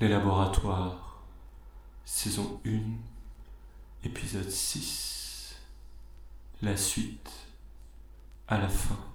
Les laboratoires, saison 1, épisode 6. La suite à la fin.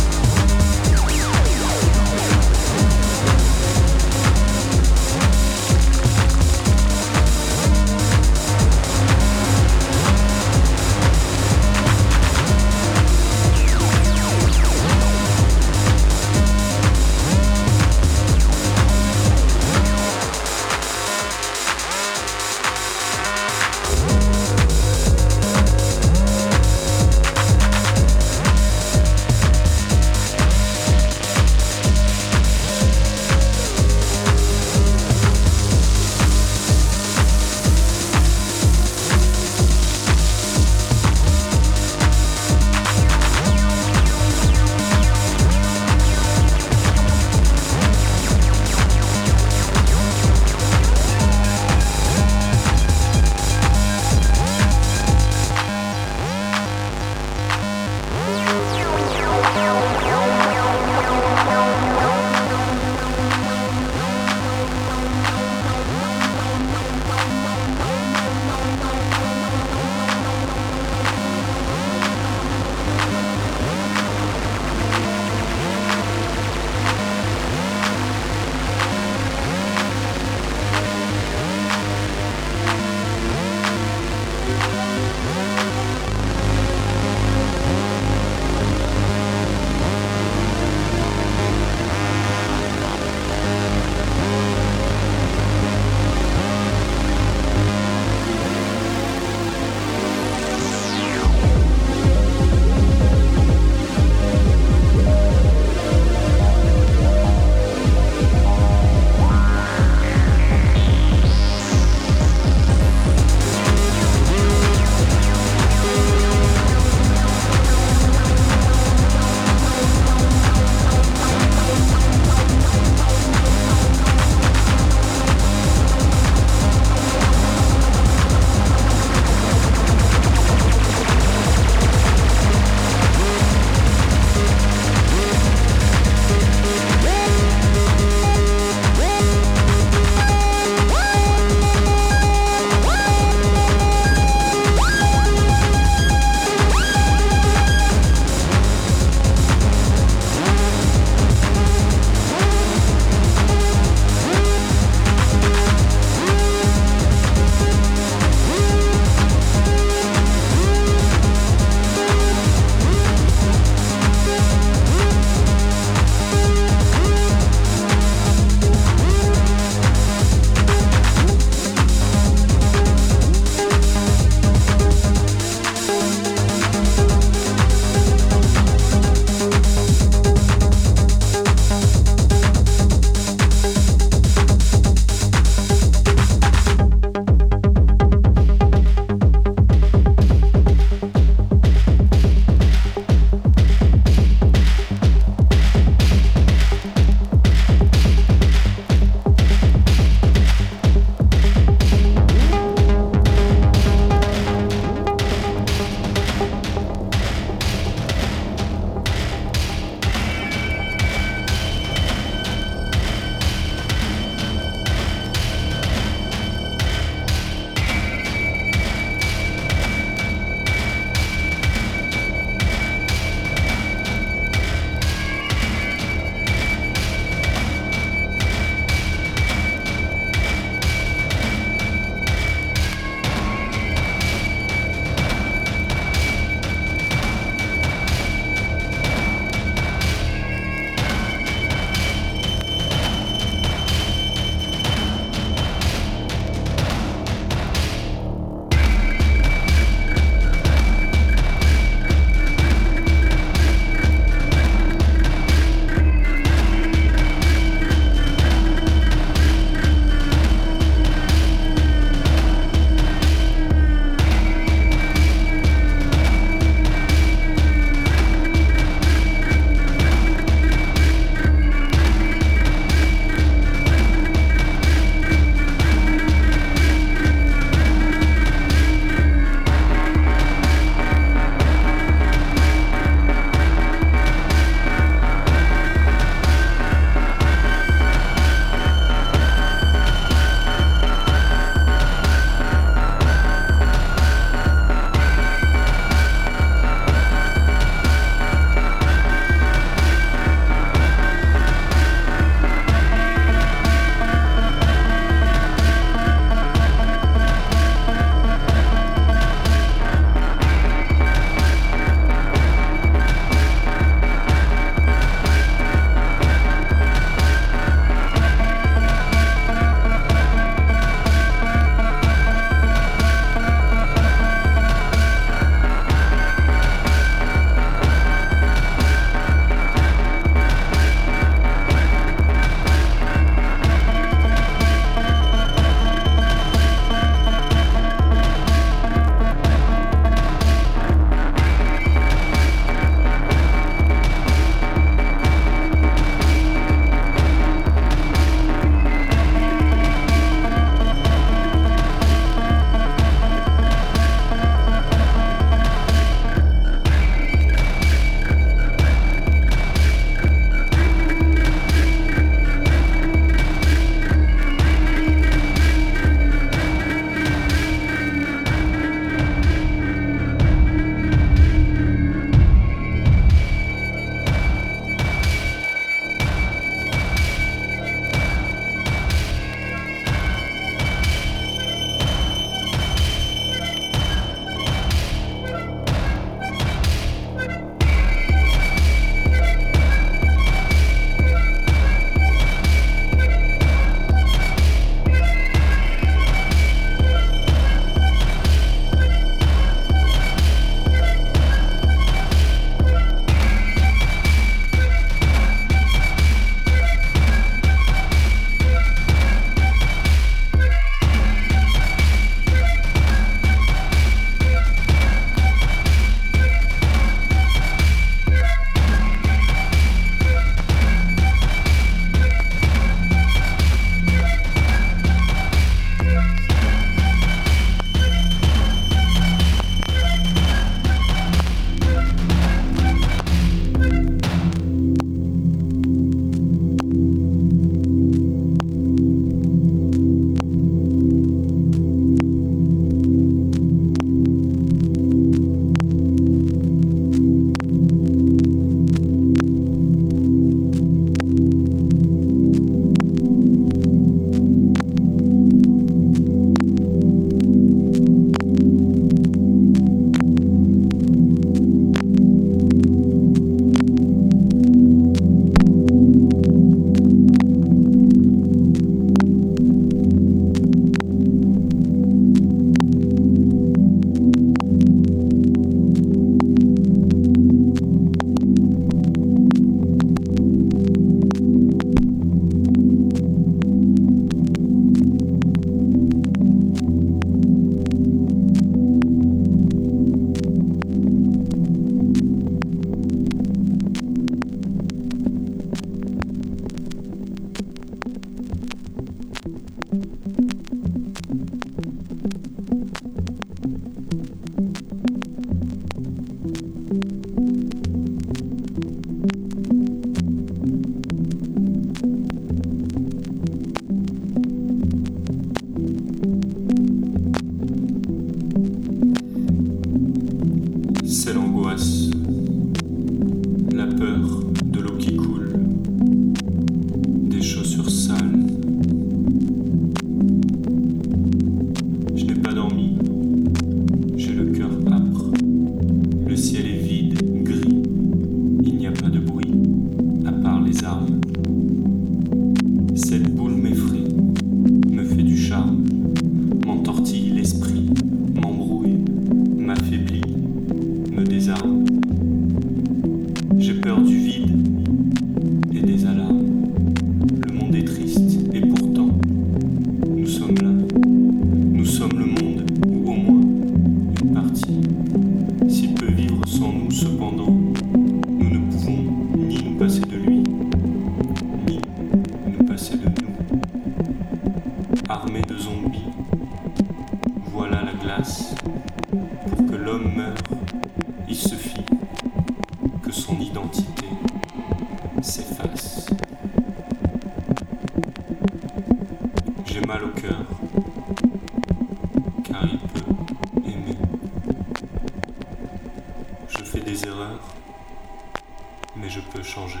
je peux changer.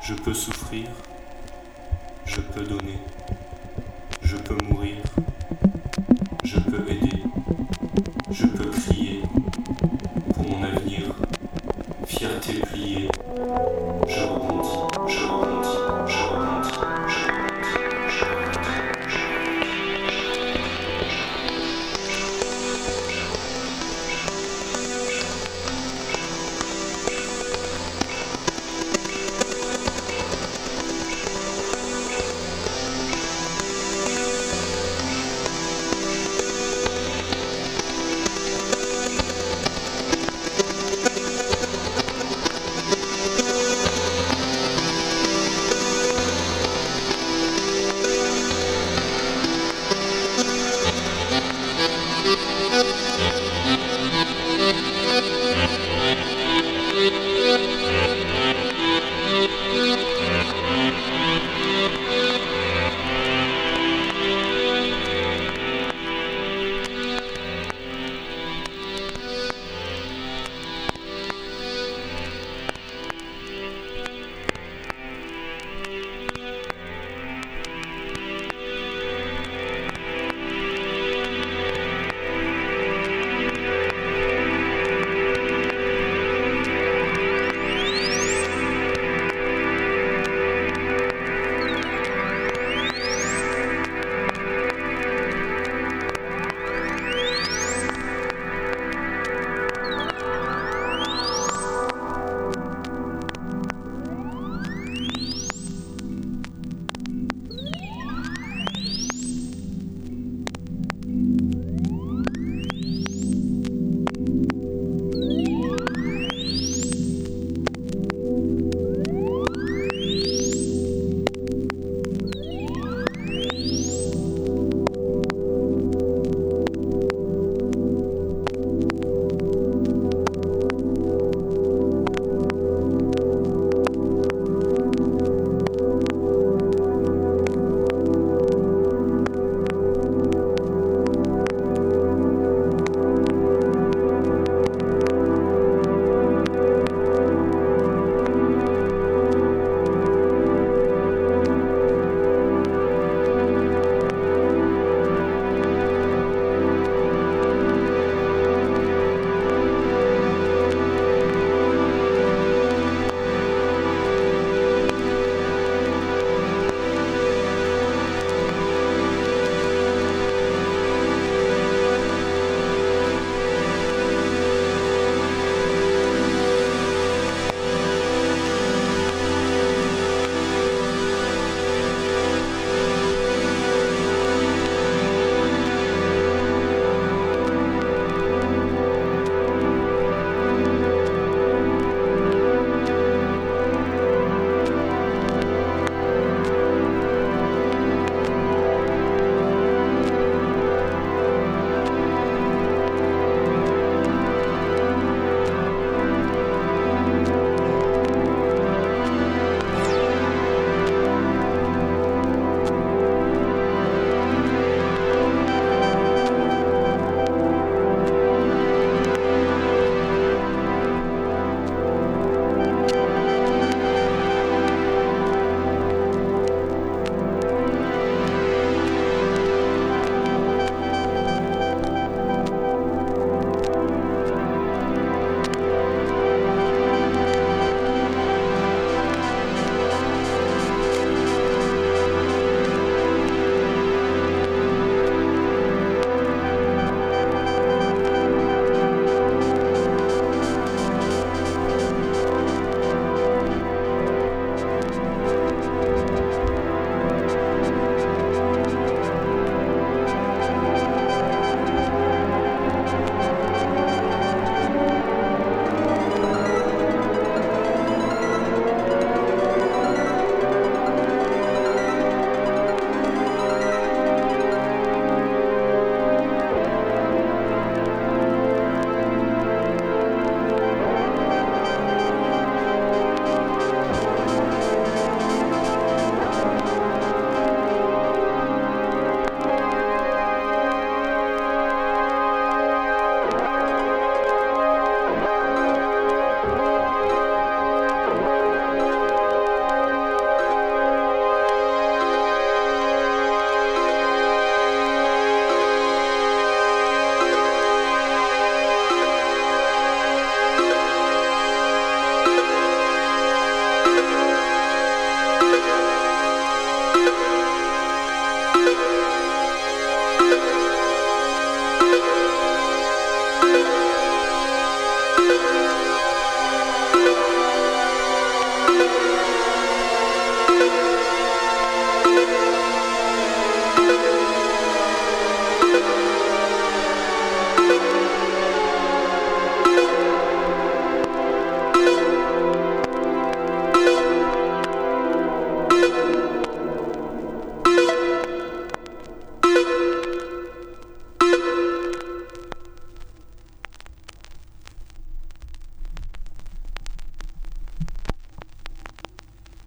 Je peux souffrir. Je peux donner. Je peux mourir.